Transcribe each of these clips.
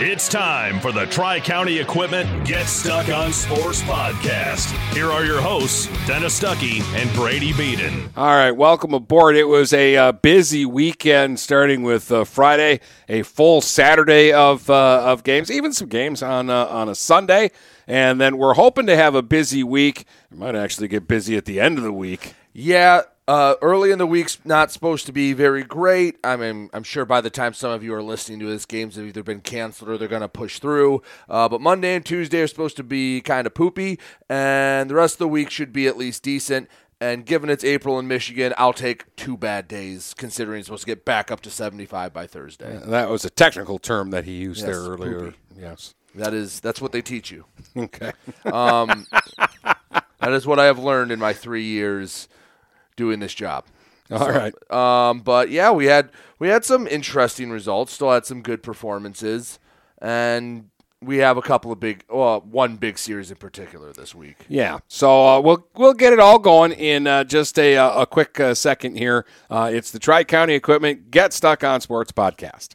It's time for the Tri County Equipment Get Stuck on Sports podcast. Here are your hosts, Dennis Stuckey and Brady Beaton. All right, welcome aboard. It was a uh, busy weekend, starting with uh, Friday, a full Saturday of uh, of games, even some games on uh, on a Sunday, and then we're hoping to have a busy week. We might actually get busy at the end of the week. Yeah, uh, early in the week's not supposed to be very great. I mean, I'm sure by the time some of you are listening to this, games have either been canceled or they're going to push through. Uh, but Monday and Tuesday are supposed to be kind of poopy, and the rest of the week should be at least decent. And given it's April in Michigan, I'll take two bad days, considering it's supposed to get back up to 75 by Thursday. That was a technical term that he used Yes, there earlier. poopy. Yes. That is that's what they teach you. Okay. Um, that is what I have learned in my three years doing this job. All right. Um, but yeah, we had we had some interesting results. Still had some good performances, and we have a couple of big, well, one big series in particular this week. Yeah, so uh, we'll we'll get it all going in uh, just a uh, a quick uh, second here. Uh, it's the Tri County Equipment Get Stuck on Sports podcast.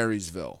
Marysville.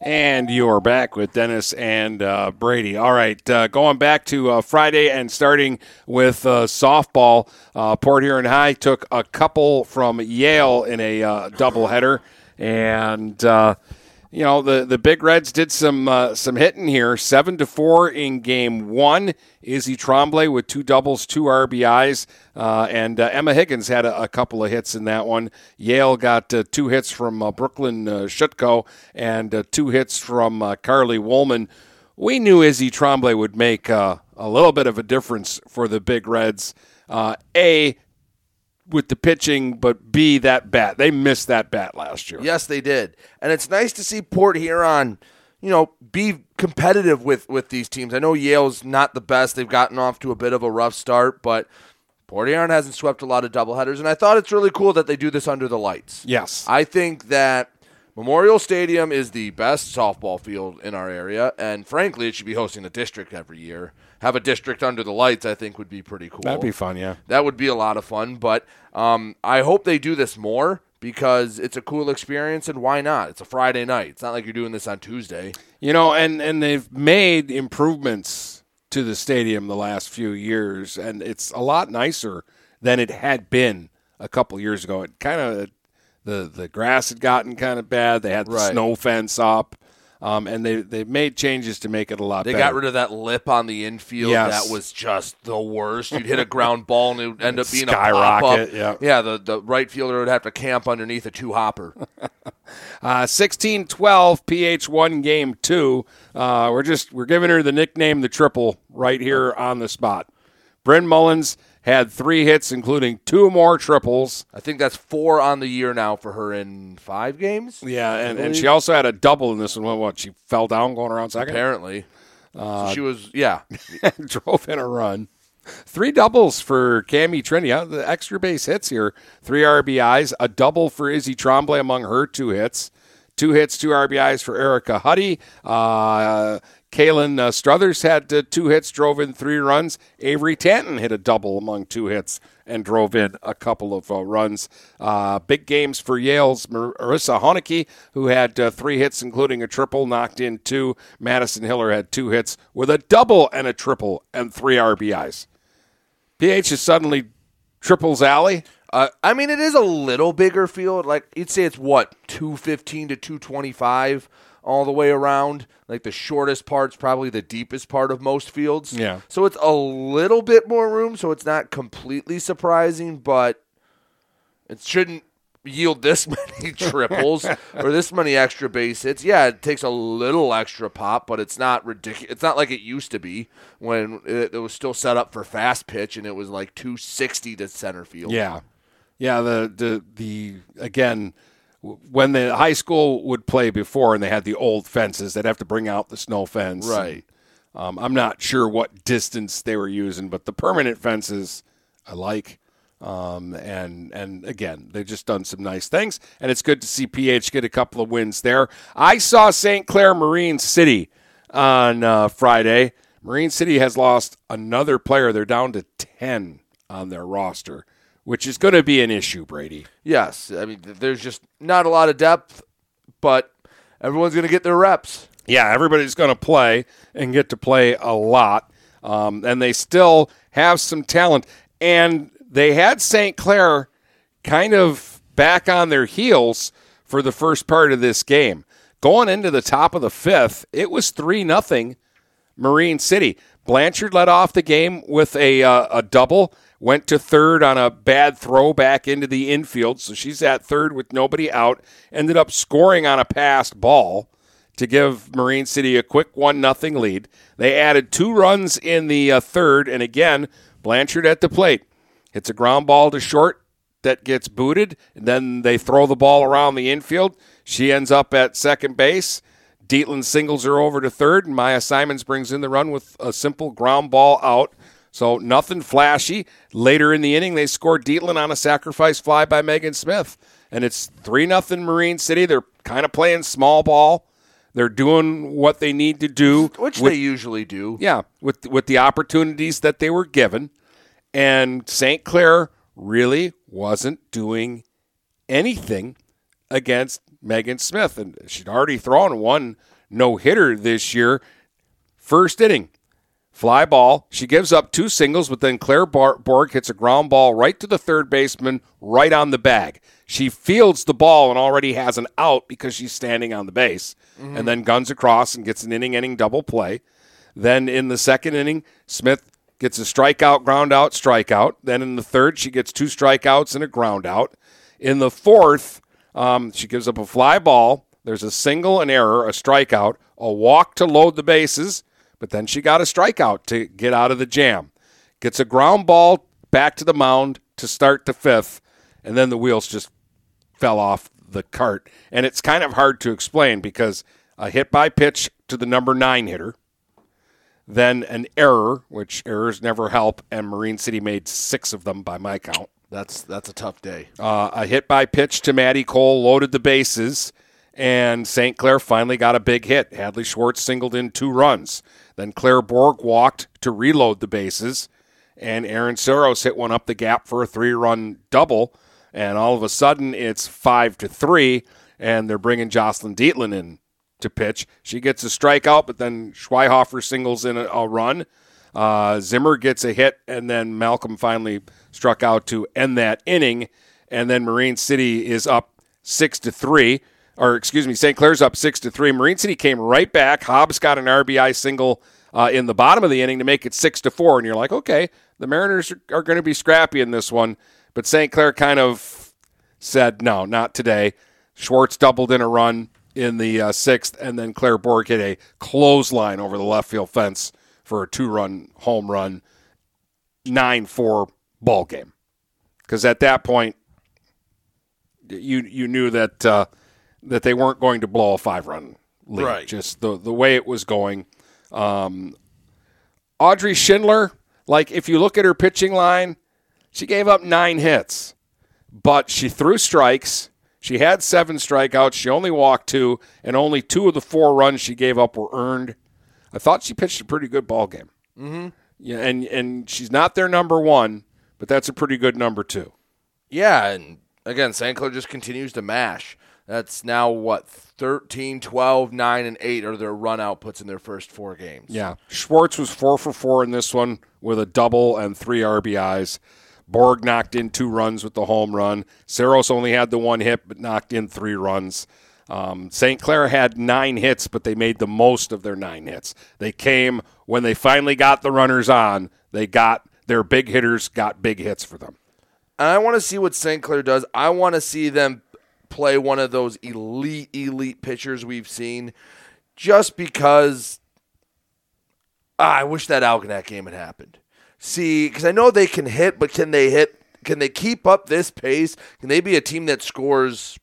And you're back with Dennis and uh, Brady. All right, uh, going back to uh, Friday and starting with uh, softball. Uh, Port Huron High took a couple from Yale in a uh, doubleheader, and you know the the Big Reds did some uh, some hitting here. Seven to four in game one. Izzy Tremblay with two doubles, two RBIs, uh, and uh, Emma Higgins had a, a, couple of hits in that one. Yale got uh, two hits from uh, Brooklyn uh, Shutko and two hits from Carly Woolman. We knew Izzy Tremblay would make a little bit of a difference for the Big Reds. a with the pitching, but B that bat. They missed that bat last year. Yes, they did, and it's nice to see Port Huron you know, be competitive with with these teams. I know Yale's not the best; they've gotten off to a bit of a rough start, but Port Huron hasn't swept a lot of doubleheaders, and I thought it's really cool that they do this under the lights. Yes. I think that Memorial Stadium is the best softball field in our area, and frankly, it should be hosting the district every year. Have a district under the lights, I think, would be pretty cool. That'd be fun, yeah. That would be a lot of fun, but um, I hope they do this more because it's a cool experience, and why not? It's a Friday night. It's not like you're doing this on Tuesday. You know, and and they've made improvements to the stadium the last few years, and it's a lot nicer than it had been a couple years ago. It kind of the the grass had gotten kind of bad. They had the Right. snow fence up, um, and they they made changes to make it a lot. Better. They better. got rid of that lip on the infield. Yes. That was just the worst. You'd hit a ground ball and it would end up being a Skyrocket, pop-up. yeah. yeah. The the right fielder would have to camp underneath a two hopper. Uh, 16-12 PH1 game two. Uh, we're just we're giving her the nickname the triple right here on the spot. Bryn Mullins had three hits, including two more triples. I think that's four on the year now for her in five games. Yeah, and, and she also had a double in this one. What, What she fell down going around second? Apparently, Uh, So she was yeah. drove in a run. Three doubles for Cami Trinity. Uh, The extra base hits here. Three RBIs. A double for Izzy Trombley among her two hits. Two hits, two RBIs for Erica Huddy. Uh, Kaylin uh, Struthers had uh, two hits, drove in three runs. Avery Tanton hit a double among two hits and drove in a couple of uh, runs. Uh, big games for Yale's Mar- Marissa Honecke, who had uh, three hits, including a triple, knocked in two. Madison Hiller had two hits with a double and a triple and three RBIs. PH is suddenly triples alley. Uh, I mean, it is a little bigger field. Like you'd say, it's what two fifteen to two twenty five all the way around. Like the shortest part's probably the deepest part of most fields. Yeah. So it's a little bit more room. So it's not completely surprising, but it shouldn't yield this many triples or this many extra base hits. Yeah, it takes a little extra pop, but it's not ridiculous. It's not like it used to be when it, it was still set up for fast pitch and it was like 260 to center field. Yeah, yeah. The the the again, when the high school would play before, and they had the old fences, they'd have to bring out the snow fence. Right. Um, I'm not sure what distance they were using, but the permanent fences I like. Um, and and again, they've just done some nice things, and it's good to see PH get a couple of wins there. I saw St. Clair Marine City on uh, Friday. Marine City has lost another player; they're down to ten on their roster, which is going to be an issue, Brady. Yes, I mean there's just not a lot of depth, but everyone's going to get their reps. Yeah, everybody's going to play and get to play a lot. Um, and they still have some talent. And they had St. Clair kind of back on their heels for the first part of this game. Going into the top of the fifth, it was 3 nothing Marine City. Blanchard led off the game with a, uh, a double, went to third on a bad throw back into the infield. So she's at third with nobody out. Ended up scoring on a passed ball to give Marine City a quick 1 nothing lead. They added two runs in the uh, third, and again, Blanchard at the plate. Hits a ground ball to short that gets booted, and then they throw the ball around the infield. She ends up at second base. Dietland singles her over to third, and Maya Simons brings in the run with a simple ground ball out. So nothing flashy. Later in the inning, they scored Dietland on a sacrifice fly by Megan Smith, and it's three nothing Marine City. They're kind of playing small ball. They're doing what they need to do, Which with- they usually do. yeah, with with the opportunities that they were given, and St. Clair really wasn't doing anything against Megan Smith, and she'd already thrown one no hitter this year. First inning, fly ball. She gives up two singles, but then Claire Borg hits a ground ball right to the third baseman, right on the bag. She fields the ball and already has an out because she's standing on the base, and then guns across and gets an inning inning double play. Then in the second inning, Smith gets a strikeout, ground out, strikeout. Then in the third, she gets two strikeouts and a ground out. In the fourth, um, she gives up a fly ball. There's a single, an error, a strikeout, a walk to load the bases, but then she got a strikeout to get out of the jam. Gets a ground ball back to the mound to start the fifth, and then the wheels just fell off the cart. And it's kind of hard to explain because a hit by pitch to the number nine hitter, then an error, which errors never help, and Marine City made six of them by my count. That's that's a tough day. Uh, a hit by pitch to Maddie Cole loaded the bases, and St. Clair finally got a big hit. Hadley Schwartz singled in two runs. Then Claire Borg walked to reload the bases, and Aaron Soros hit one up the gap for a three-run double. And all of a sudden, it's five to three, and they're bringing Jocelyn Dietland in to pitch. She gets a strikeout, but then Schweihofer singles in a, a run. Uh, Zimmer gets a hit, and then Malcolm finally struck out to end that inning. And then Marine City is up six to three, or excuse me, St. Clair's up six to three. Marine City came right back. Hobbs got an RBI single uh, in the bottom of the inning to make it six to four, and you're like, okay, the Mariners are, are going to be scrappy in this one. But St. Clair kind of said, no, not today. Schwartz doubled in a run in the uh, sixth, and then Claire Borg hit a clothesline over the left field fence for a two run home run, 9 4 ball game. Because at that point, you you knew that uh, that they weren't going to blow a five run lead. Right. Just the, the way it was going. Um, Audrey Schindler, like if you look at her pitching line, she gave up nine hits, but she threw strikes. She had seven strikeouts. She only walked two, and only two of the four runs she gave up were earned. I thought she pitched a pretty good ball game. Mm-hmm. Yeah, and and she's not their number one, but that's a pretty good number two. Yeah, and again, St. Clair just continues to mash. That's now what 13, 12, 9 and 8 are their run outputs in their first 4 games. Yeah, Schwartz was four for four in this one with a double and three RBIs. Borg knocked in two runs with the home run. Saros only had the one hit, but knocked in three runs. Um, St. Clair had nine hits, but they made the most of their nine hits. They came when they finally got the runners on. They got their big hitters got big hits for them. And I want to see what St. Clair does. I want to see them play one of those elite, elite pitchers we've seen just because ah, I wish that Algonac game had happened. See, because I know they can hit, but can they hit? Can they keep up this pace? Can they be a team that scores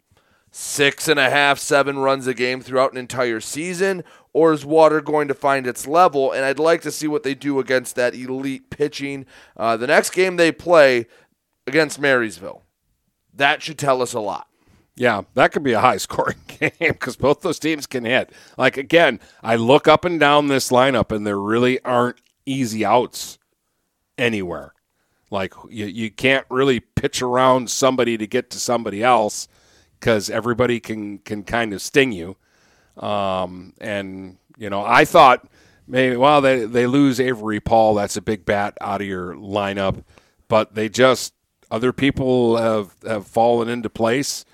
six and a half, seven runs a game throughout an entire season? Or is water going to find its level? And I'd like to see what they do against that elite pitching. Uh, the next game they play against Marysville. That should tell us a lot. Yeah, that could be a high scoring game because both those teams can hit. Like, again, I look up and down this lineup and there really aren't easy outs anywhere. Like, you, you can't really pitch around somebody to get to somebody else because everybody can, can kind of sting you. Um, and, you know, I thought maybe, well, they, they lose Avery Paul. That's a big bat out of your lineup. But they just, other people have, have fallen into place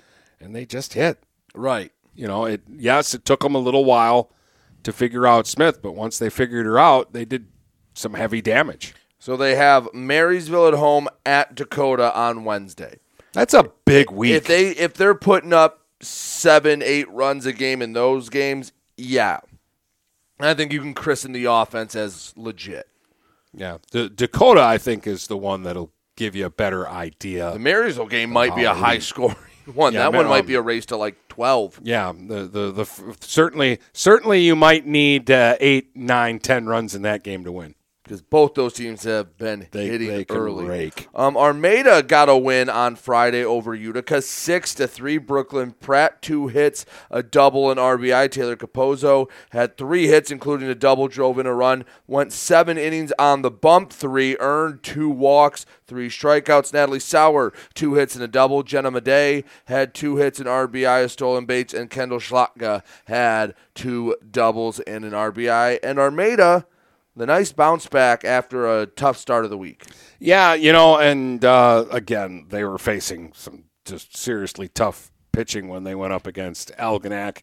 and they just hit. Right. You know, it yes, it took them a little while to figure out Smith, but once they figured her out, they did some heavy damage. So they have Marysville at home at Dakota on Wednesday. That's a big week. If they if they're putting up seven, eight runs a game in those games, yeah. I think you can christen the offense as legit. yeah, the Dakota I think is the one that'll give you a better idea. The Marysville game might be a high scoring one. Yeah, that one might um, be a race to like twelve. Yeah, the the the certainly certainly you might need uh, eight, nine, ten runs in that game to win. Because both those teams have been They- hitting they early. rake. Um, Armada got a win on Friday over Utica, six to three. Brooklyn Pratt two hits, a double, and RBI. Taylor Capozzo had three hits, including a double, drove in a run. Went seven innings on the bump, three earned, two walks, three strikeouts. Natalie Sauer two hits and a double. Jenna Madej had two hits and RBI, a stolen base, and Kendall Schlatka had two doubles and an RBI. And Armada the nice bounce back after a tough start of the week. Yeah, you know, and uh, again, they were facing some just seriously tough pitching when they went up against Algonac.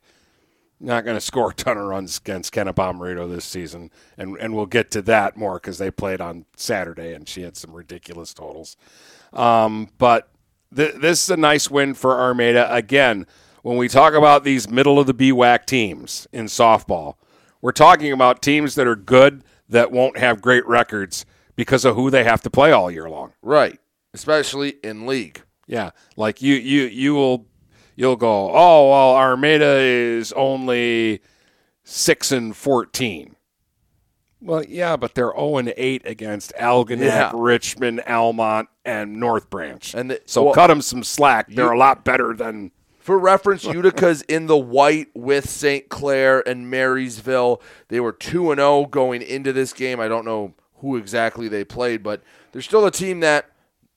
Not going to score a ton of runs against Kenna Bomarito this season, and and we'll get to that more because they played on Saturday and she had some ridiculous totals. Um, but th- this is a nice win for Armada. Again, when we talk about these middle of the BWAC teams in softball, we're talking about teams that are good that won't have great records because of who they have to play all year long. Right. Especially in league. Yeah, like you you you will you'll go, "Oh, well Armada is only 6 and 14." Well, yeah, but they're 0 and 8 against Algonac, Yeah. Richmond, Almont, and North Branch. And the- so well- cut them some slack. They're You- a lot better than. For reference, Utica's in the white with St. Clair and Marysville. They were 2 and 0 going into this game. I don't know who exactly they played, but they're still a team that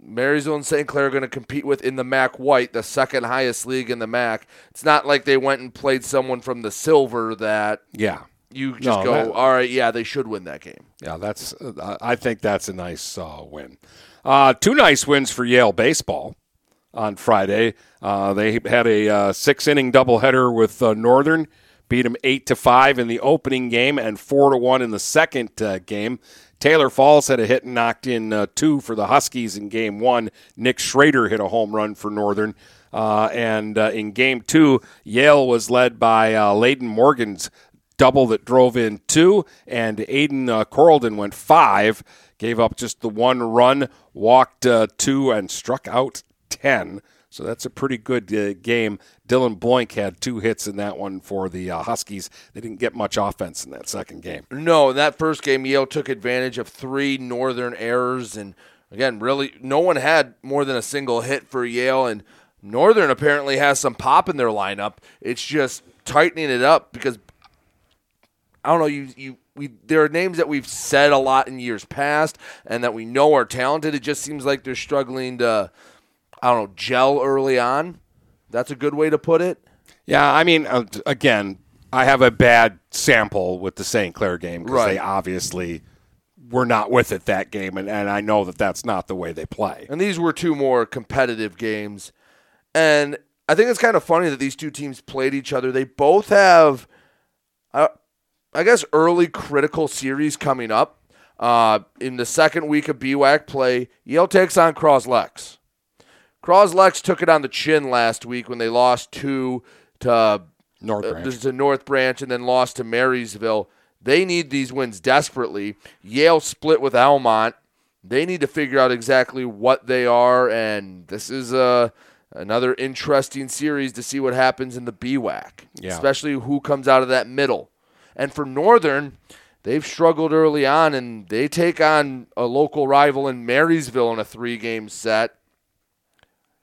Marysville and St. Clair are going to compete with in the MAC white, the second highest league in the MAC. It's not like they went and played someone from the silver that Yeah. you just No, go, that- all right, yeah, they should win that game. Yeah, that's. Uh, I think that's a nice uh, win. Uh, two nice wins for Yale baseball on Friday. Uh, they had a uh, six inning doubleheader with uh, Northern, beat them eight to five in the opening game and four to one in the second uh, game. Taylor Falls had a hit and knocked in uh, two for the Huskies in game one. Nick Schrader hit a home run for Northern. And in game two, Yale was led by uh, Layden Morgan's double that drove in two, and Aiden uh, went five, gave up just the one run, walked uh, two, and struck out 10. So that's a pretty good uh, game. Dylan Bloink had two hits in that one for the uh, Huskies. They didn't get much offense in that second game. No, in that first game, Yale took advantage of three Northern errors, and again, really, no one had more than a single hit for Yale. And Northern apparently has some pop in their lineup. It's just tightening it up because I don't know. You you we there are names that we've said a lot in years past, and that we know are talented. It just seems like they're struggling to I don't know gel early on. That's a good way to put it. Yeah, I mean, uh, again, I have a bad sample with the St. Clair game because they obviously were not with it that game, and, and I know that that's not the way they play. And these were two more competitive games. And I think it's kind of funny that these two teams played each other. They both have, uh, I guess, early critical series coming up. Uh, in the second week of BWAC play, Yale takes on Croslex. Croslex took it on the chin last week when they lost two to North uh, Branch. this is a North Branch and then lost to Marysville. They need these wins desperately. Yale split with Almont. They need to figure out exactly what they are, and this is uh, another interesting series to see what happens in the BWAC, Yeah. especially who comes out of that middle. And for Northern, they've struggled early on, and they take on a local rival in Marysville in a three-game set.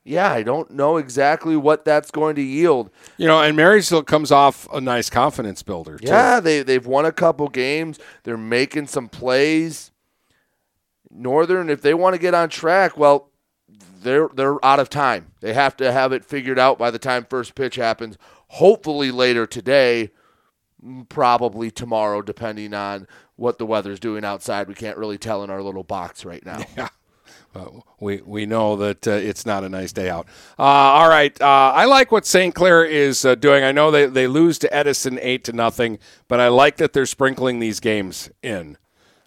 Yeah, I don't know exactly what that's going to yield. You know, and Marysville comes off a nice confidence builder. Too. Yeah, they they've won a couple games. They're making some plays. Northern, if they want to get on track, well, they're they're out of time. They have to have it figured out by the time first pitch happens. Hopefully later today, probably tomorrow, depending on what the weather's doing outside. We can't really tell in our little box right now. Uh, we we know that uh, it's not a nice day out. Uh, all right, uh, I like what St. Clair is uh, doing. I know they, they lose to Edison eight to nothing, but I like that they're sprinkling these games in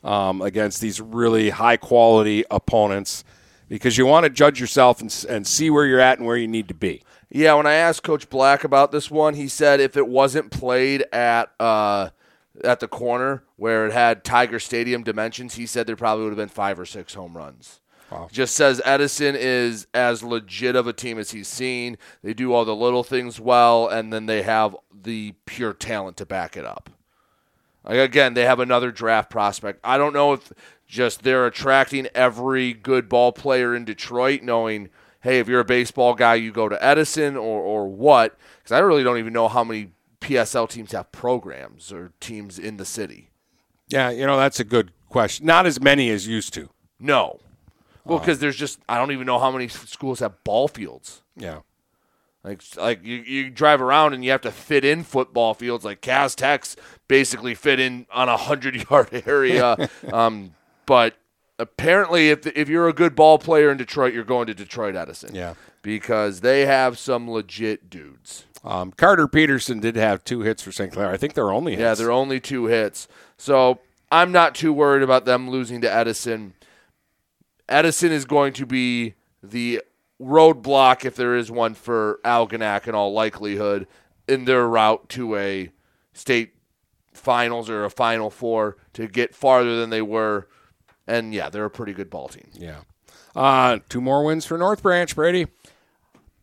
um, against these really high quality opponents because you want to judge yourself and, and see where you're at and where you need to be. Yeah, when I asked Coach Black about this one, he said if it wasn't played at uh, at the corner where it had Tiger Stadium dimensions, he said there probably would have been five or six home runs. Just says Edison is as legit of a team as he's seen. They do all the little things well, and then they have the pure talent to back it up. Like, again, they have another draft prospect. I don't know if just they're attracting every good ball player in Detroit, knowing, hey, if you're a baseball guy, you go to Edison or, or what. Because I really don't even know how many PSL teams have programs or teams in the city. Yeah, you know that's a good question. Not as many as used to. No. Well, because there's just, I don't even know how many schools have ball fields. Yeah. Like, like you, you drive around and you have to fit in football fields. Like Cass Tech's basically fit in on a hundred yard area. um, but apparently, if if you're a good ball player in Detroit, you're going to Detroit Edison. Yeah. because they have some legit dudes. Um, Carter Peterson did have two hits for St. Clair. I think they're only hits. Yeah, they're only two hits. So I'm not too worried about them losing to Edison. Edison is going to be the roadblock, if there is one, for Algonac in all likelihood in their route to a state finals or a final four to get farther than they were. And yeah, they're a pretty good ball team. Yeah. Uh, two more wins for North Branch, Brady.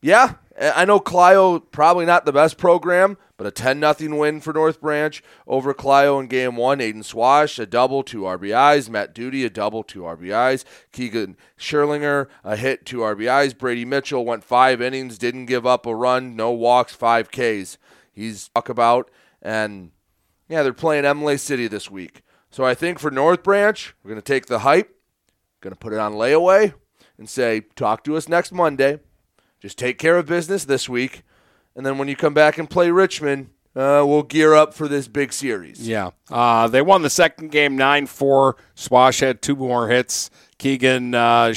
Yeah, Uh, I know Clio probably not the best program, but a 10 nothing win for North Branch over Clio in game one. Aiden Swash, a double, two RBIs. Matt Duty, a double, two RBIs. Keegan Scherlinger, a hit, two RBIs. Brady Mitchell went five innings, didn't give up a run, no walks, five Ks. He's talk about. And yeah, they're playing Imlay City this week. So I think for North Branch, we're going to take the hype, going to put it on layaway, and say, talk to us next Monday. Just take care of business this week and then when you come back and play Richmond, uh, we'll gear up for this big series. Yeah. Uh, they won the second game 9 4. Swash had two more hits. Keegan uh,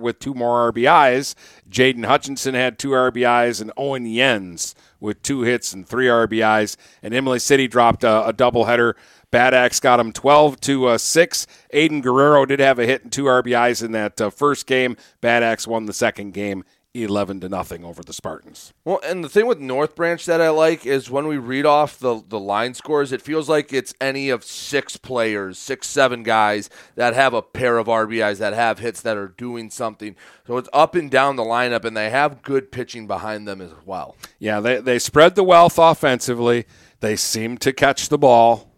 with two more RBIs. Jaden Hutchinson had two RBIs, and Owen Jens with two hits and three RBIs. And Imlay City dropped a, a doubleheader. Bad Axe got him 12 to uh, 6. Aiden Guerrero did have a hit and two RBIs in that uh, first game. Bad Axe won the second game 11 to nothing over the Spartans. Well, and the thing with North Branch that I like is when we read off the the line scores, it feels like it's any of six players, six, seven guys that have a pair of RBIs that have hits that are doing something. So it's up and down the lineup, and they have good pitching behind them as well. Yeah, they they spread the wealth offensively. They seem to catch the ball.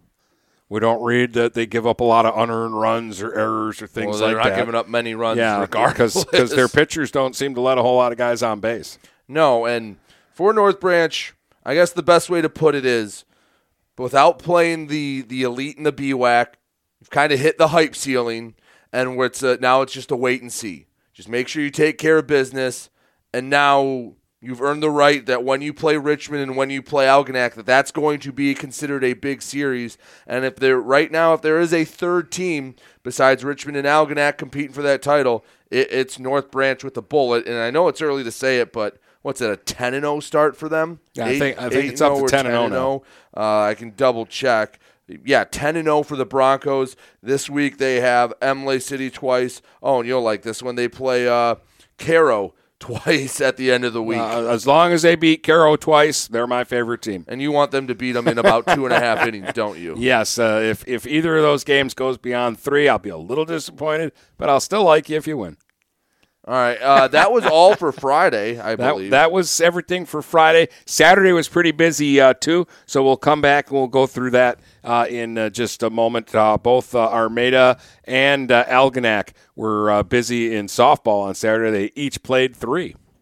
We don't read that they give up a lot of unearned runs or errors or things like that. they're not giving up many runs, yeah, regardless. because their pitchers don't seem to let a whole lot of guys on base. No, and for North Branch, I guess the best way to put it is, without playing the the elite and the BWAC, you've kind of hit the hype ceiling, and it's a, now it's just a wait and see. Just make sure you take care of business, and now You've earned the right that when you play Richmond and when you play Algonac, that that's going to be considered a big series. And if there right now, if there is a third team besides Richmond and Algonac competing for that title, it, it's North Branch with a bullet. And I know it's early to say it, but what's it a ten and zero start for them? Yeah, eight, I think I think it's up to ten and zero. Uh, I can double check. Yeah, ten and zero for the Broncos this week. They have Imlay City twice. Oh, and you'll like this one. They play uh, Caro twice at the end of the week. Uh, as long as they beat Caro twice, they're my favorite team. And you want them to beat them in about two and a half innings, don't you? Yes. Uh, if if either of those games goes beyond three, I'll be a little disappointed, but I'll still like you if you win. All right, uh, that was all for Friday, I that, believe. That was everything for Friday. Saturday was pretty busy uh, too, so we'll come back and we'll go through that uh, in uh, just a moment. Uh, both uh, Armada and uh, Algonac were busy in softball on Saturday. They each played three.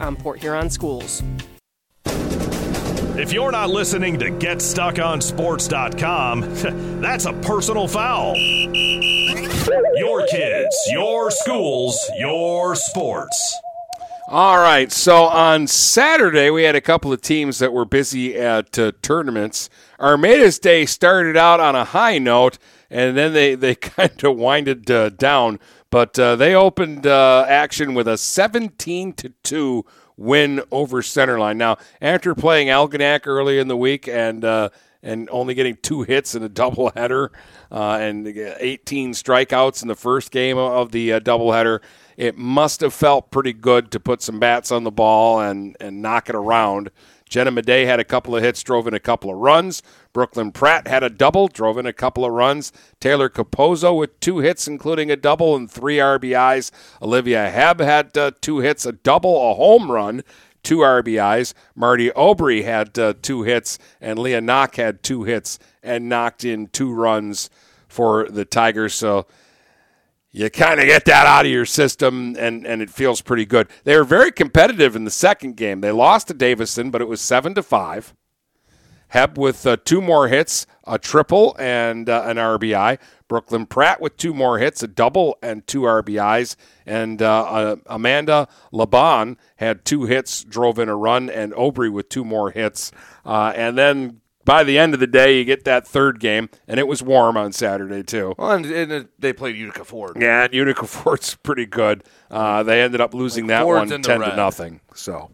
on Port Huron schools. If you're not listening to GetStuckOnSports.com, that's a personal foul. Your kids, your schools, your sports. All right. So on Saturday, we had a couple of teams that were busy at uh, tournaments. Armada's Day started out on a high note, and then they, they kind of winded uh, down. But uh, they opened uh, action with a 17 to 2 win over Centerline. Now, after playing Algonac early in the week and uh, and only getting two hits in a doubleheader uh, and 18 strikeouts in the first game of the uh, doubleheader, it must have felt pretty good to put some bats on the ball and, and knock it around. Jenna Madey had a couple of hits, drove in a couple of runs. Brooklyn Pratt had a double, drove in a couple of runs. Taylor Capozzo with two hits, including a double and three RBIs. Olivia Hebb had uh, two hits, a double, a home run, two RBIs. Marty Obry had uh, two hits, and Leah Knock had two hits and knocked in two runs for the Tigers. So you kind of get that out of your system and, and it feels pretty good. They were very competitive in the second game. They lost to Davison, but it was 7 to 5. Hebb with uh, two more hits, a triple and uh, an RBI. Brooklyn Pratt with two more hits, a double and two RBIs. And uh, uh, Amanda Laban had two hits, drove in a run, and Obry with two more hits. Uh, and then by the end of the day, you get that third game, and it was warm on Saturday too. Well, and, and they played Utica Ford. Yeah, and Utica Ford's pretty good. Uh, they ended up losing like that Ford's one ten to nothing. So,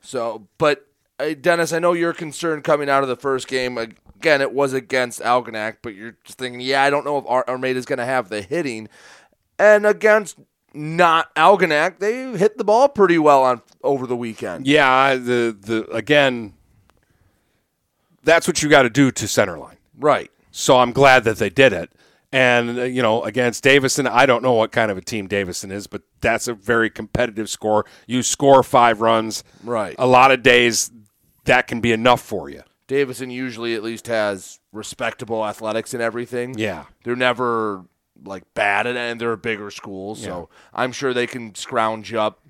so, but uh, Dennis, I know you're concerned coming out of the first game. Again, it was against Algonac, but you're just thinking, yeah, I don't know if Ar- Armada's going to have the hitting, and against not Algonac, they hit the ball pretty well on over the weekend. Yeah, the the again that's what you got to do to center line. Right. So I'm glad that they did it. And, uh, you know, against Davison, I don't know what kind of a team Davison is, but that's a very competitive score. You score five runs. Right. A lot of days, that can be enough for you. Davison usually at least has respectable athletics and everything. Yeah. They're never like bad at and they're a bigger school. So. I'm sure they can scrounge up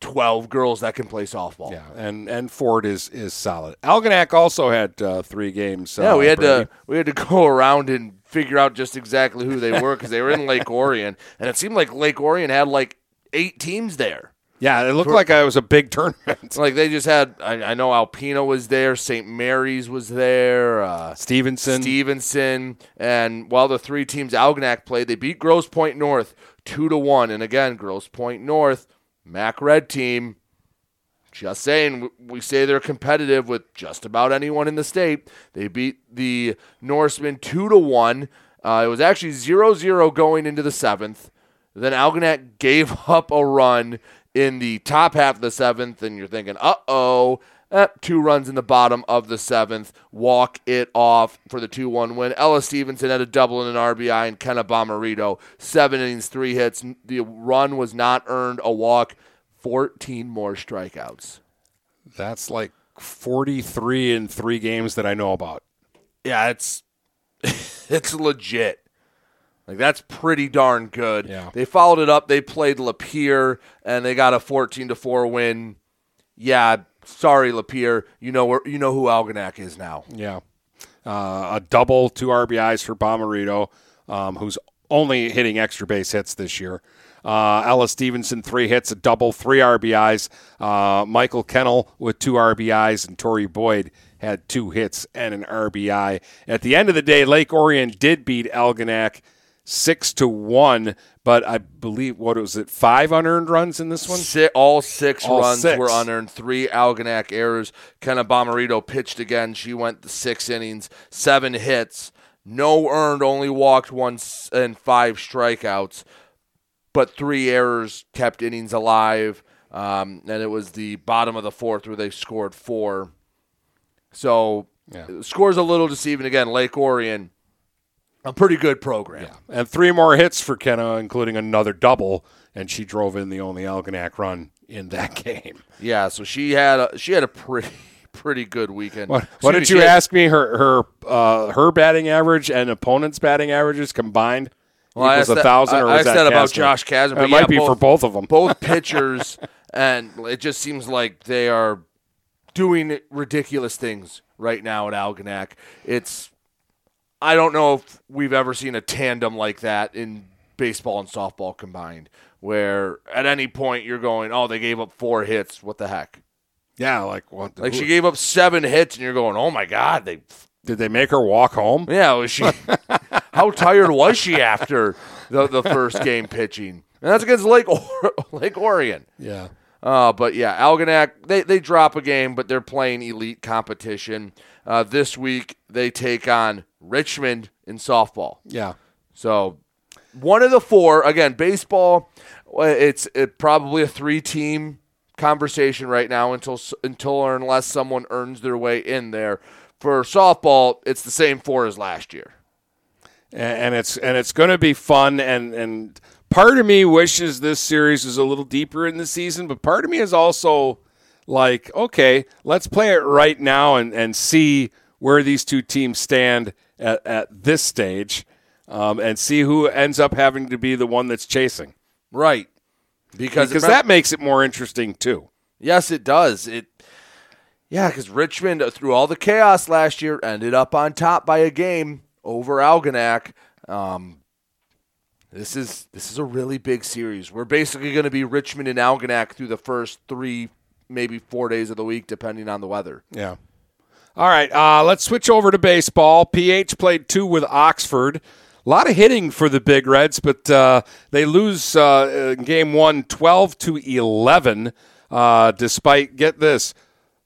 12 girls that can play softball. Yeah, and and Ford is is solid. Algonac also had uh, three games. Yeah, uh, we had Brady. to we had to go around and figure out just exactly who they were because they were in Lake Orion, and it seemed like Lake Orion had like eight teams there. Yeah, it looked For, like it was a big tournament. Like they just had, I, I know Alpena was there, St. Mary's was there, uh, Stevenson, Stevenson, and while the three teams Algonac played, they beat Grosse Pointe North two to one, and again, Grosse Pointe North Mac Red team, just saying, we say they're competitive with just about anyone in the state. They beat the Norsemen 2 to 1. Uh, it was actually 0 0 going into the seventh. Then Algonac gave up a run in the top half of the seventh, and you're thinking, uh oh. Eh, two runs in the bottom of the seventh. Walk it off for the 2 1 win. Ella Stevenson had a double and an RBI, and Kenna Bomarito, seven innings, three hits. The run was not earned, a walk, 14 more strikeouts. That's like 43 in three games that I know about. Yeah, it's it's legit. Like that's pretty darn good. Yeah. They followed it up. They played Lapeer and they got a 14 to 4 win. Yeah, sorry, Lapeer, You know where you know who Algonac is now. Yeah, uh, a double, two RBIs for Bomarito, um, who's only hitting extra base hits this year. Uh, Ella Stevenson, three hits, a double, three RBIs. Uh, Michael Kennel with two RBIs, and Tori Boyd had two hits and an RBI. At the end of the day, Lake Orion did beat Algonac six to one, but I believe what was it, five unearned runs in this one? Six, all six all runs six. were unearned. Three Algonac errors. Kenna Bomarito pitched again. She went the six innings, seven hits, no earned, only walked once and five strikeouts, but three errors kept innings alive. Um, and it was the bottom of the fourth where they scored four. So Yeah. scores a little deceiving. Again, Lake Orion, a pretty good program. And three more hits for Kenna, including another double, and she drove in the only Algonac run in that game. Yeah, so she had a, she had a pretty pretty good weekend. What, did Excuse you ask me? Her her uh, her batting average and opponent's batting averages combined Well, I equals a that- thousand, I- or I that said about Josh Kasner, It but might yeah, be for both- both of them. Both pitchers, and it just seems like they are doing ridiculous things right now at Algonac. It's I don't know if we've ever seen a tandem like that in baseball and softball combined, where at any point you're going, "Oh, they gave up four hits. What the heck?" Yeah, like what? Like she gave up seven hits, and you're going, "Oh my god, they Did they make her walk home? yeah, was she? how tired was she after the the first game pitching? And that's against Lake or- Lake Orion. Yeah. Uh, but yeah, Algonac they they drop a game, but they're playing elite competition. Uh, this week they take on Richmond in softball. Yeah. So one of the four again, baseball. uh, It's it, probably a three team conversation right now until until or unless someone earns their way in there. For softball, it's the same four as last year. and, and it's and it's going to be fun and and part of me wishes this series was a little deeper in the season but part of me is also like okay let's play it right now and and see where these two teams stand at, at this stage um, and see who ends up having to be the one that's chasing Right. Because because that makes it more interesting too Yes, it does. It yeah, because Richmond uh, through all the chaos last year ended up on top by a game over Algonac. Um, this is this is a really big series. We're basically going to be Richmond and Algonac through the first three, maybe four days of the week, depending on the weather. Yeah. All right, uh, let's switch over to baseball. PH played two with Oxford. A lot of hitting for the Big Reds, but uh, they lose uh, game one 12 to 11, uh, despite, get this,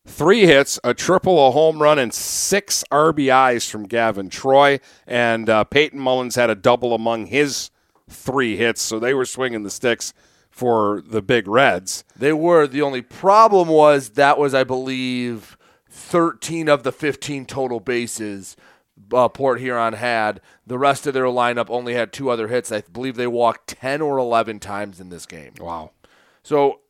three hits, a triple, a home run, and six RBIs from Gavin Troy. And uh, Peyton Mullins had a double among his three hits, so they were swinging the sticks for the Big Reds. They were. The only problem was that was, I believe, 13 of the 15 total bases uh, Port Huron had. The rest of their lineup only had two other hits. I believe they walked 10 or 11 times in this game. Wow. So,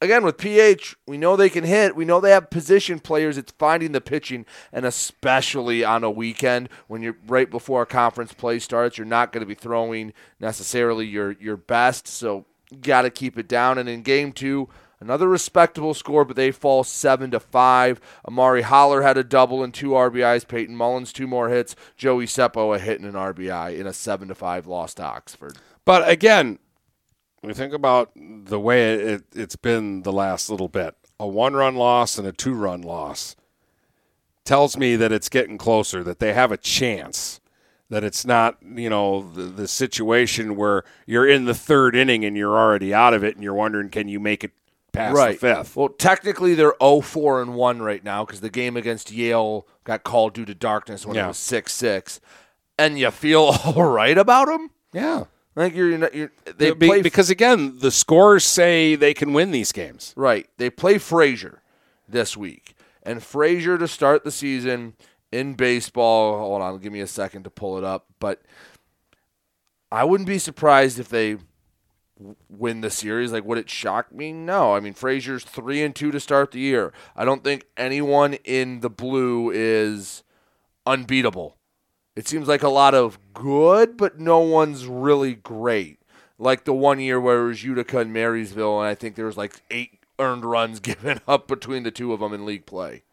again, with PH, we know they can hit. We know they have position players. It's finding the pitching, and especially on a weekend when you're right before a conference play starts, you're not going to be throwing necessarily your, your best. So, got to keep it down. And in game two, Another respectable score, but they fall seven to five. Amari Holler had a double and two RBIs. Peyton Mullins two more hits. Joey Seppo a hit and an RBI in a seven to five loss to Oxford. But again, you think about the way it, it's been the last little bit, a one run loss and a two run loss tells me that it's getting closer, that they have a chance, that it's not, you know, the, the situation where you're in the third inning and you're already out of it and you're wondering, can you make it past right. the fifth? Well, technically they're 0-4 and 1 right now because the game against Yale got called due to darkness when Yeah. it was 6-6. And you feel all right about them? Yeah. Like you're, you're, you're they Be- play because, again, the scores say they can win these games. Right. They play Fraser this week. And Fraser to start the season in baseball. Hold on, give me a second to pull it up. But I wouldn't be surprised if they win the series. Like, would it shock me? No. I mean, Fraser's three and two to start the year. I don't think anyone in the blue is unbeatable. It seems like a lot of good, but no one's really great. Like the one year where it was Utica and Marysville, and I think there was like eight earned runs given up between the two of them in league play.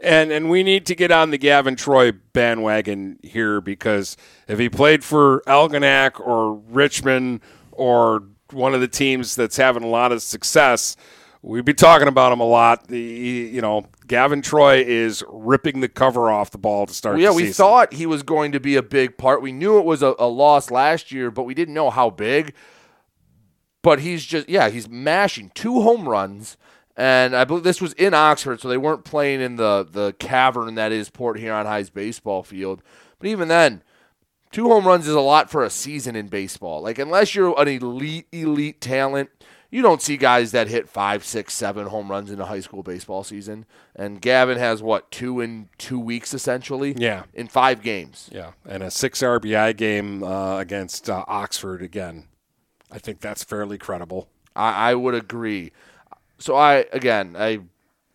And and we need to get on the Gavin Troy bandwagon here because if he played for Algonac or Richmond or one of the teams that's having a lot of success, we'd be talking about him a lot. The you know Gavin Troy is ripping the cover off the ball to start. Well, yeah, we season. thought he was going to be a big part. We knew it was a, a loss last year, but we didn't know how big. But he's just yeah, he's mashing two home runs, and I believe this was in Oxford, so they weren't playing in the the cavern that is Port Huron High's baseball field. But even then, two home runs is a lot for a season in baseball. Like unless you're an elite elite talent, you don't see guys that hit five, six, seven home runs in a high school baseball season. And Gavin has what two in two weeks essentially. Yeah. in five games. Yeah, and a six RBI game uh, against uh, Oxford again. I think that's fairly credible. I, I would agree. So I again, I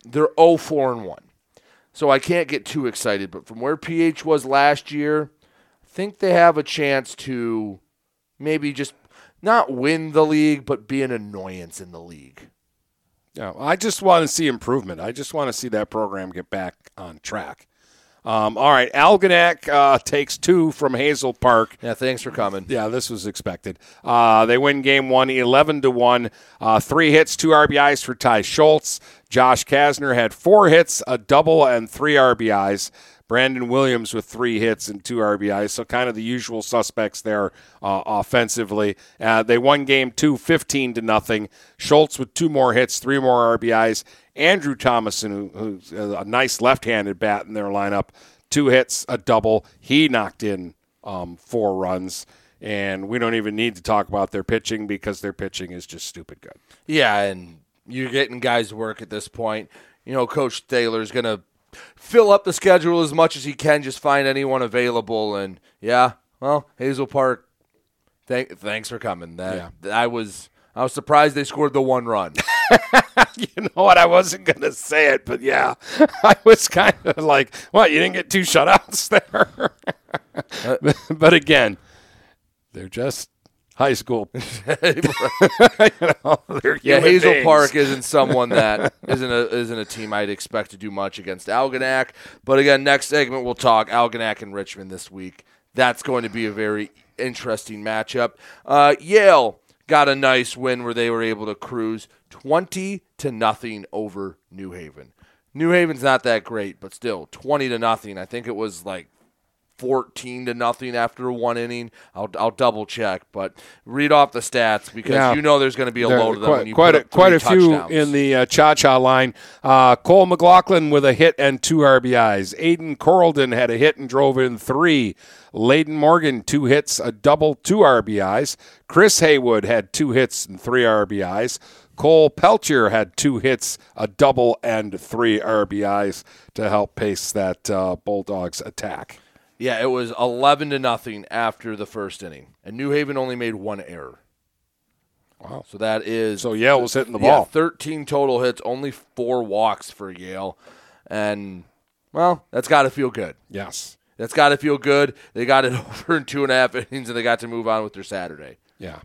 they're 0 4 and 1. So I can't get too excited, but from where PH was last year, think they have a chance to maybe just not win the league, but be an annoyance in the league. Yeah, I just want to see improvement. I just want to see that program get back on track. Um, all right, Algonac uh, takes two from Hazel Park. Yeah, thanks for coming. Yeah, this was expected. Uh, they win game one, 11 to 1. Uh, three hits, two RBIs for Ty Schultz. Josh Kasner had four hits, a double, and three RBIs. Brandon Williams with three hits and two RBIs. So kind of the usual suspects there uh, offensively. Uh, they won game two, 15 to nothing. Schultz with two more hits, three more RBIs. Andrew Thomason, who, who's a nice left-handed bat in their lineup, two hits, a double. He knocked in um, four runs. And we don't even need to talk about their pitching because their pitching is just stupid good. Yeah, and you're getting guys work at this point. You know, Coach Thaler's going to fill up the schedule as much as he can, just find anyone available. And yeah, well, Hazel Park, thank, thanks for coming. That I was I was surprised they scored the one run. you know what? I wasn't going to say it, but yeah, I was kind of like, what? You didn't get two shutouts there? Uh, but again, they're just high school. you know, yeah, Hazel beings. Park isn't someone that isn't a isn't a team I'd expect to do much against Algonac. But again, next segment we'll talk Algonac and Richmond this week. That's going to be a very interesting matchup. Uh, Yale got a nice win where they were able to cruise twenty to nothing over New Haven. New Haven's not that great, but still twenty to nothing. I think it was like 14 to nothing after one inning. I'll, I'll double check, but read off the stats because Yeah. you know there's going to be a There- load of them quite, when you quite a, quite a few in the uh, cha-cha line. Uh, Cole McLaughlin with a hit and two RBIs. Aiden Coralden had a hit and drove in three. Layden Morgan two hits, a double, two RBIs. Chris Haywood had two hits and three RBIs. Cole Pelcher had two hits, a double, and three RBIs to help pace that uh, Bulldogs attack. Yeah, it was 11 to nothing after the first inning, and New Haven only made one error. Wow. So that is So Yale was hitting the yeah, ball. 13 total hits, only four walks for Yale, and well, that's got to feel good. Yes. That's got to feel good. They got it over in two and a half innings, and they got to move on with their Saturday. Yeah.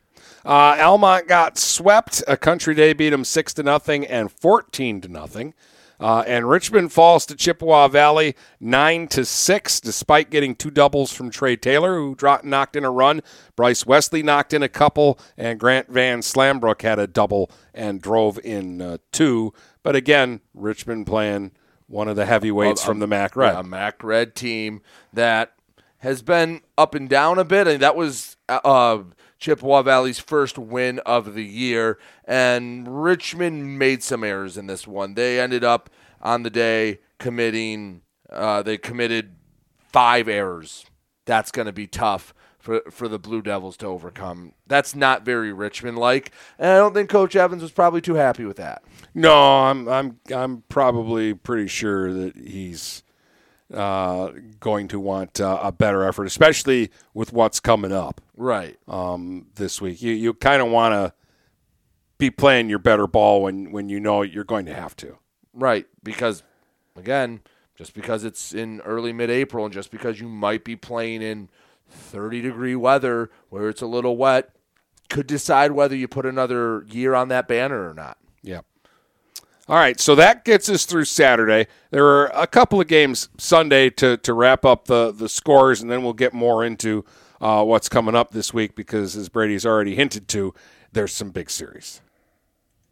Uh, Almont got swept. A Country Day beat them six to nothing and fourteen to nothing. Uh, and Richmond falls to Chippewa Valley nine to six, despite getting two doubles from Trey Taylor, who dropped, knocked in a run. Bryce Wesley knocked in a couple, and Grant Van Slambrook had a double and drove in uh, two. But again, Richmond playing one of the heavyweights A- from the MAC Red. a MAC Red team that has been up and down a bit. and that was uh, Chippewa Valley's first win of the year, and Richmond made some errors in this one. They ended up on the day committing. Uh, they committed five errors. That's going to be tough for for the Blue Devils to overcome. That's not very Richmond like, and I don't think Coach Evans was probably too happy with that. No, I'm I'm I'm probably pretty sure that he's uh, going to want uh, a better effort, especially with what's coming up Right. um, this week. You you kind of want to be playing your better ball when when you know you're going to have to. Right, because again, just because it's in early mid-April and just because you might be playing in 30 degree weather where it's a little wet could decide whether you put another year on that banner or not. Yep. All right, so that gets us through Saturday. There are a couple of games Sunday to, to wrap up the, the scores, and then we'll get more into uh, what's coming up this week because, as Brady's already hinted to, there's some big series.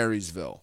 Marysville.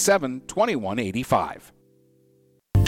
887 2185.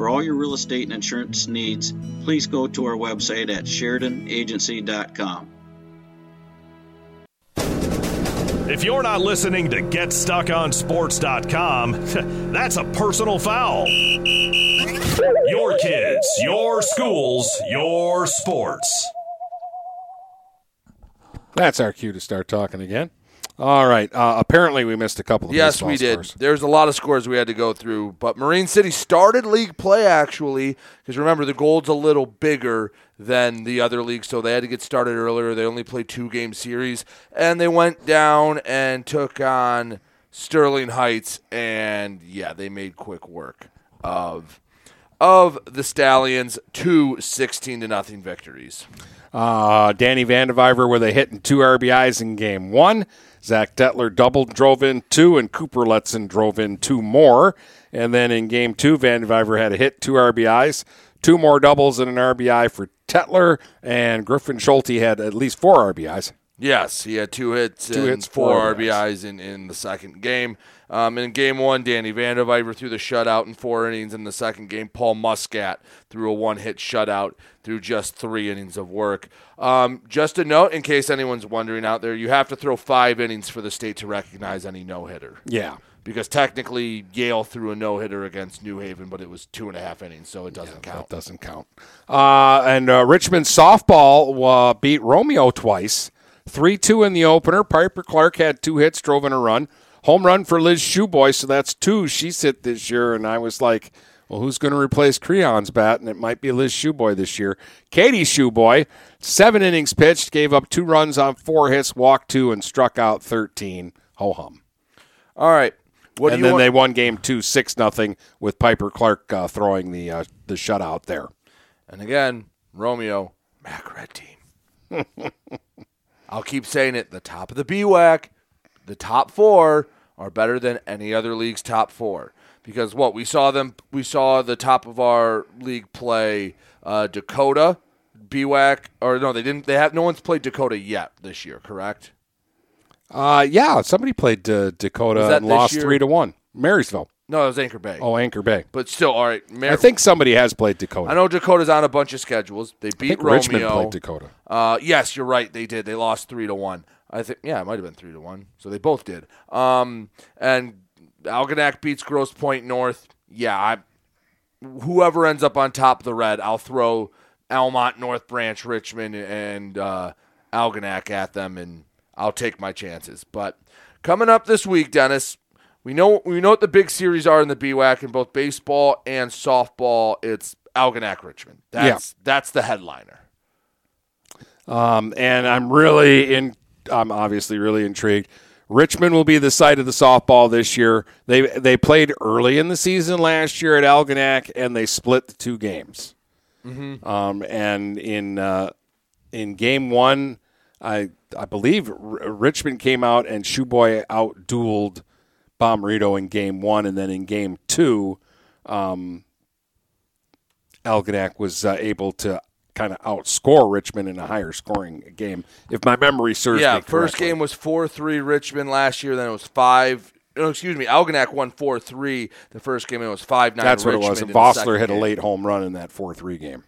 For all your real estate and insurance needs, please go to our website at SheridanAgency.com. If you're not listening to GetStuckOnSports.com, that's a personal foul. Your kids, your schools, your sports. That's our cue to start talking again. All right. Uh, apparently, we missed a couple of yes, we did. Scores. There's a lot of scores we had to go through, but Marine City started league play actually because remember the gold's a little bigger than the other leagues, so they had to get started earlier. They only played two game series, and they went down and took on Sterling Heights, and yeah, they made quick work of of the Stallions. Two 16 to nothing victories. Uh, Danny Vandeviver with a hit and two RBIs in game one. Zach Detler doubled, drove in two, and Cooper Letson drove in two more. And then in game two, Vandeviver had a hit, two RBIs, two more doubles, and an RBI for Tetler. And Griffin Schulte had at least four RBIs. Yes, he had two hits, two hits, four, four RBIs in, in the second game. Um, in game one, Danny Vandeviver threw the shutout in four innings. In the second game, Paul Muscat threw a one hit shutout through just three innings of work. Um, just a note, in case anyone's wondering out there, you have to throw five innings for the state to recognize any no hitter. Yeah. Because technically, Yale threw a no hitter against New Haven, but it was two and a half innings, so it doesn't yeah, count. That doesn't count. Uh, and uh, Richmond softball uh, beat Romeo twice. 3 2 in the opener. Piper Clark had two hits, drove in a run. Home run for Liz Shoeboy, so that's two she's hit this year. And I was like, well, who's going to replace Creon's bat? And it might be Liz Shoeboy this year. Katie Shoeboy, seven innings pitched, gave up two runs on four hits, walked two, and struck out 13. Ho hum. All right. What and then want? they won game two, six nothing, with Piper Clark uh, throwing the uh, the shutout there. And again, Romeo, Mac Red team. I'll keep saying it. The top of the BWAC, the top four are better than any other league's top four. Because what we saw them, we saw the top of our league play uh, Dakota, BWAC, or no, they didn't. They have no one's played Dakota yet this year, correct? Uh, yeah, somebody played uh, Dakota and lost year? three to one. Marysville. No, it was Anchor Bay. Oh, Anchor Bay. But still, all right. Mar- I think somebody has played Dakota. I know Dakota's on a bunch of schedules. They beat Romeo. Richmond played Dakota. Uh, yes, you're right. They did. They lost three to one. I think. Yeah, it might have been three to one. So they both did. Um, and Algonac beats Grosse Pointe North. Yeah, I, whoever ends up on top of the red, I'll throw Almont, North Branch, Richmond, and uh, Algonac at them, and I'll take my chances. But coming up this week, Dennis, we know we know what the big series are in the BWAC in both baseball and softball. It's Algonac Richmond. That's that's the headliner. Um, and I'm really in. I'm obviously really intrigued. Richmond will be the site of the softball this year. They they played early in the season last year at Algonac, and they split the two games. Mhm. Um, and in uh, in game one, I I believe R- Richmond came out and Shoeboy outdueled Bomberito in game one, and then in game two, um, Algonac was uh, able to kind of outscore Richmond in a higher scoring game. If my memory serves yeah, me first game was four three Richmond last year. Then it was five. No, excuse me. Algonac won four three. The first game and it was five nine. That's what Richmond it was. And Vossler hit a late home run in that four three game.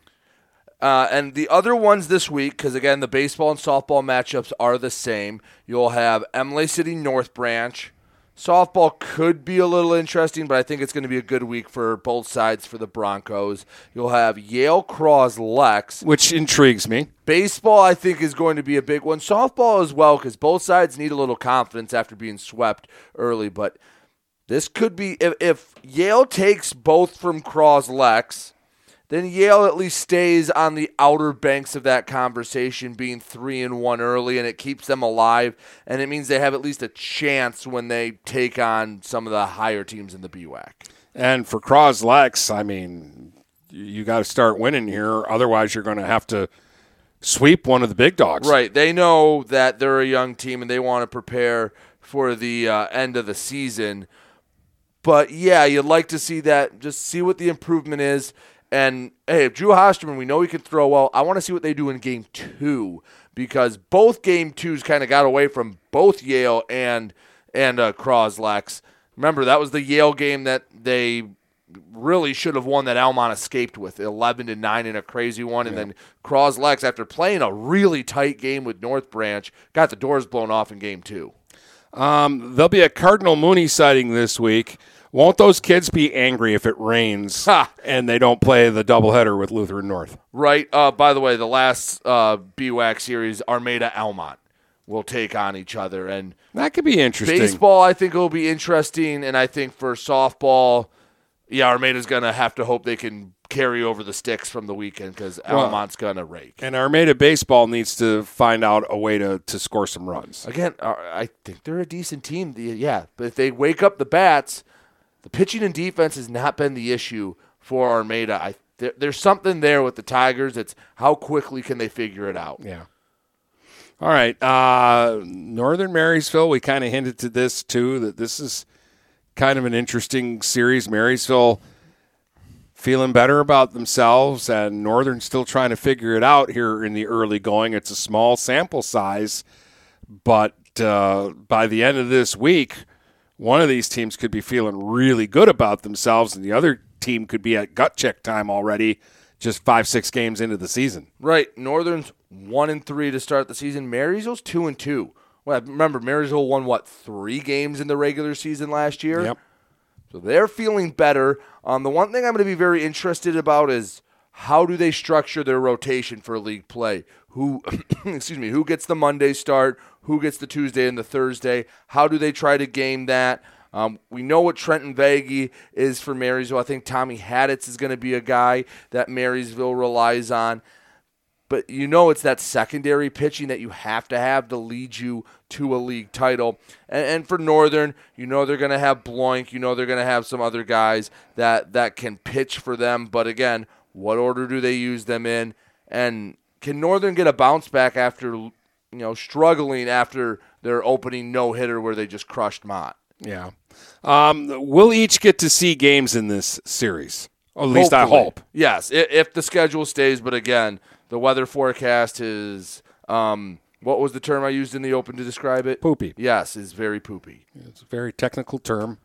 Uh, and the other ones this week, because again, the baseball and softball matchups are the same. You'll have Imlay City North Branch. Softball could be a little interesting, but I think it's going to be a good week for both sides for the Broncos. You'll have Yale Cross Lex. Which intrigues me. Baseball, I think, is going to be a big one. Softball as well, because both sides need a little confidence after being swept early. But this could be if, if Yale takes both from Cross Lex, then Yale at least stays on the outer banks of that conversation, being three and one early, and it keeps them alive, and it means they have at least a chance when they take on some of the higher teams in the BWAC. And for Cross Lex, I mean, you got to start winning here. Otherwise, you're going to have to sweep one of the big dogs. Right. They know that they're a young team and they want to prepare for the uh, end of the season. But yeah, you'd like to see that, just see what the improvement is. And hey, if Drew Hosterman, we know he can throw well. I want to see what they do in game two because both game twos kind of got away from both Yale and and uh, Croslex. Remember that was the Yale game that they really should have won that Almont escaped with 11 to 9 in a crazy one and then Croslex after playing a really tight game with North Branch got the doors blown off in game 2. Um, there'll be a Cardinal Mooney sighting this week. Won't those kids be angry if it rains and they don't play the doubleheader with Lutheran North? Right. Uh, by the way, the last uh, BWAC series, Armada Almont will take on each other, and that could be interesting. Baseball, I think, will be interesting, and I think for softball, yeah, Armada's gonna have to hope they can carry over the sticks from the weekend because Well, Almont's gonna rake. And Armada Baseball needs to find out a way to, to score some runs. Again, uh, I think they're a decent team. Yeah, but if they wake up the bats, the pitching and defense has not been the issue for Armada. I there, there's something there with the Tigers. It's how quickly can they figure it out? Yeah. All right. Uh, Northern Marysville, we kind of hinted to this too, that this is kind of an interesting series. Marysville feeling better about themselves, and Northern still trying to figure it out here in the early going. It's a small sample size, but uh, by the end of this week, one of these teams could be feeling really good about themselves, and the other team could be at gut check time already, just five, six games into the season. Right. Northern's one and three to start the season. Marysville's two and two. Well, remember Marysville won what three games in the regular season last year. Yep. So they're feeling better. Um, the one thing I'm going to be very interested about is how do they structure their rotation for league play? Who, excuse me, who gets the Monday start? Who gets the Tuesday and the Thursday? How do they try to game that? Um, we know what Trenton Vagey is for Marysville. I think Tommy Hadditz is going to be a guy that Marysville relies on but you know it's that secondary pitching that you have to have to lead you to a league title. And, and for Northern, you know they're going to have Bloink, you know they're going to have some other guys that that can pitch for them. But again, what order do they use them in? And can Northern get a bounce back after you know struggling after their opening no hitter where they just crushed Mott? Yeah. Um, we'll each get to see games in this series. Or at least I hope. Yes, if, if the schedule stays. But again, the weather forecast is um, what was the term I used in the open to describe it? Poopy. Yes, is very poopy. It's a very technical term.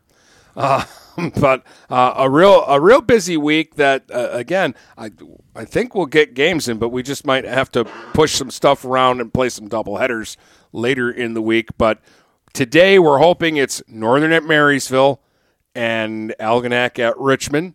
Uh, but uh, a real a real busy week. That uh, again, I I think we'll get games in, but we just might have to push some stuff around and play some double headers later in the week. But today we're hoping it's Northern at Marysville and Algonac at Richmond.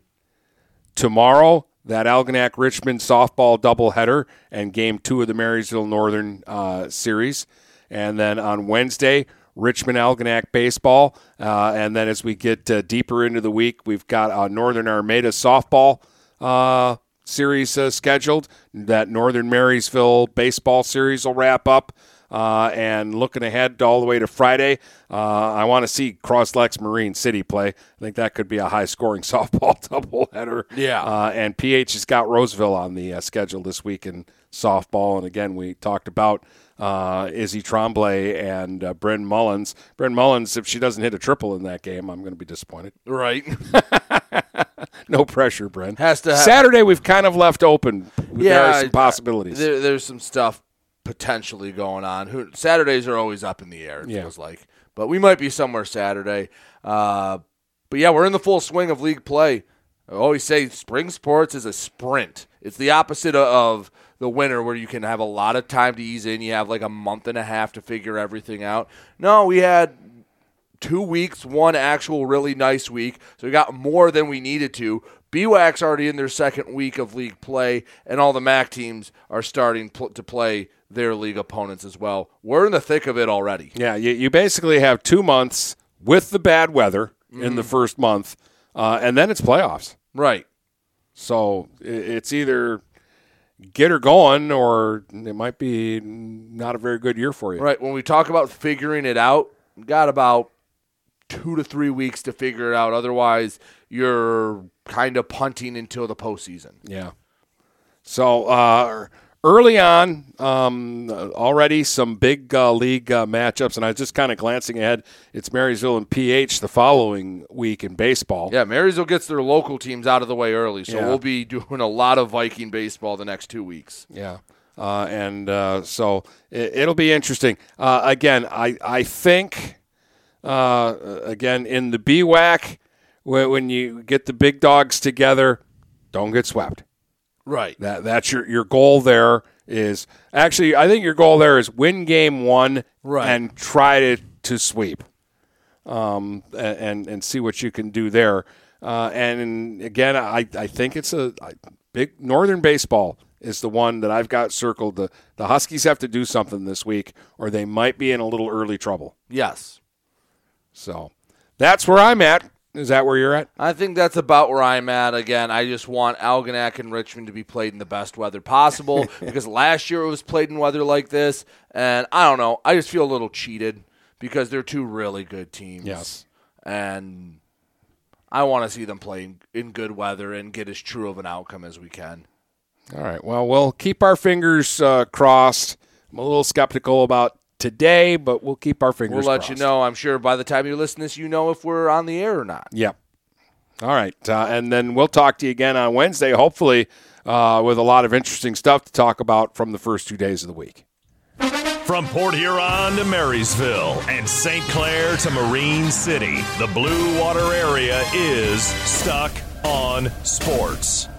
Tomorrow, that Algonac Richmond softball doubleheader and game two of the Marysville Northern uh, series. And then on Wednesday, Richmond Algonac baseball. Uh, and then as we get uh, deeper into the week, we've got a Northern Armada softball uh, series uh, scheduled. That Northern Marysville baseball series will wrap up. Uh, and looking ahead all the way to Friday, uh, I want to see Croslex Marine City play. I think that could be a high scoring softball doubleheader. Yeah. Uh, and PH has got Roseville on the uh, schedule this week in softball. And again, we talked about uh, Izzy Tremblay and uh, Bryn Mullins. Bryn Mullins, if she doesn't hit a triple in that game, I'm going to be disappointed. Right. no pressure, Bryn. Has to ha- Saturday, we've kind of left open. there are some possibilities. There, there's some stuff potentially going on. Who, Saturdays are always up in the air. It Yeah. feels like, but we might be somewhere Saturday. Uh, but yeah, we're in the full swing of league play. I always say spring sports is a sprint. It's the opposite of- of the winter where you can have a lot of time to ease in. You have like a month and a half to figure everything out. No, we had two weeks, one actual really nice week. So we got more than we needed to. BWAC's already in their second week of league play, and all the MAC teams are starting pl- to play their league opponents as well. We're in the thick of it already. Yeah, you, you basically have two months with the bad weather in the first month, uh, and then it's playoffs. Right. So it's either get her going, or it might be not a very good year for you. Right. When we talk about figuring it out, got about two to three weeks to figure it out. Otherwise, you're kind of punting until the postseason. Yeah. So uh, early on, um, already some big uh, league uh, matchups, and I was just kind of glancing ahead. It's Marysville and PH the following week in baseball. Yeah, Marysville gets their local teams out of the way early, so Yeah. we'll be doing a lot of Viking baseball the next two weeks. Yeah. Uh, and uh, so it, it'll be interesting. Uh, again, I, I think, uh, again, in the BWAC, when, when you get the big dogs together, don't get swept. Right. That that's your your goal there is actually I think your goal there is win game one Right. and try to to sweep, um and and see what you can do there. Uh, and again, I I think it's a, I- big Northern baseball is the one that I've got circled. The the Huskies have to do something this week, or they might be in a little early trouble. Yes. So that's where I'm at. Is that where you're at? I think that's about where I'm at. Again, I just want Algonac and Richmond to be played in the best weather possible because last year it was played in weather like this, and I don't know. I just feel a little cheated because they're two really good teams. Yes. and I want to see them play in, good weather and get as true of an outcome as we can. All right. Well, we'll keep our fingers uh, crossed. I'm a little skeptical about today, but we'll keep our fingers We'll let crossed. you know. I'm sure by the time you listen to this, you know if we're on the air or not. Yep. All right. Uh, and then we'll talk to you again on Wednesday, hopefully, uh, with a lot of interesting stuff to talk about from the first two days of the week. From Port Huron to Marysville and St. Clair to Marine City, the Blue Water area is stuck on sports.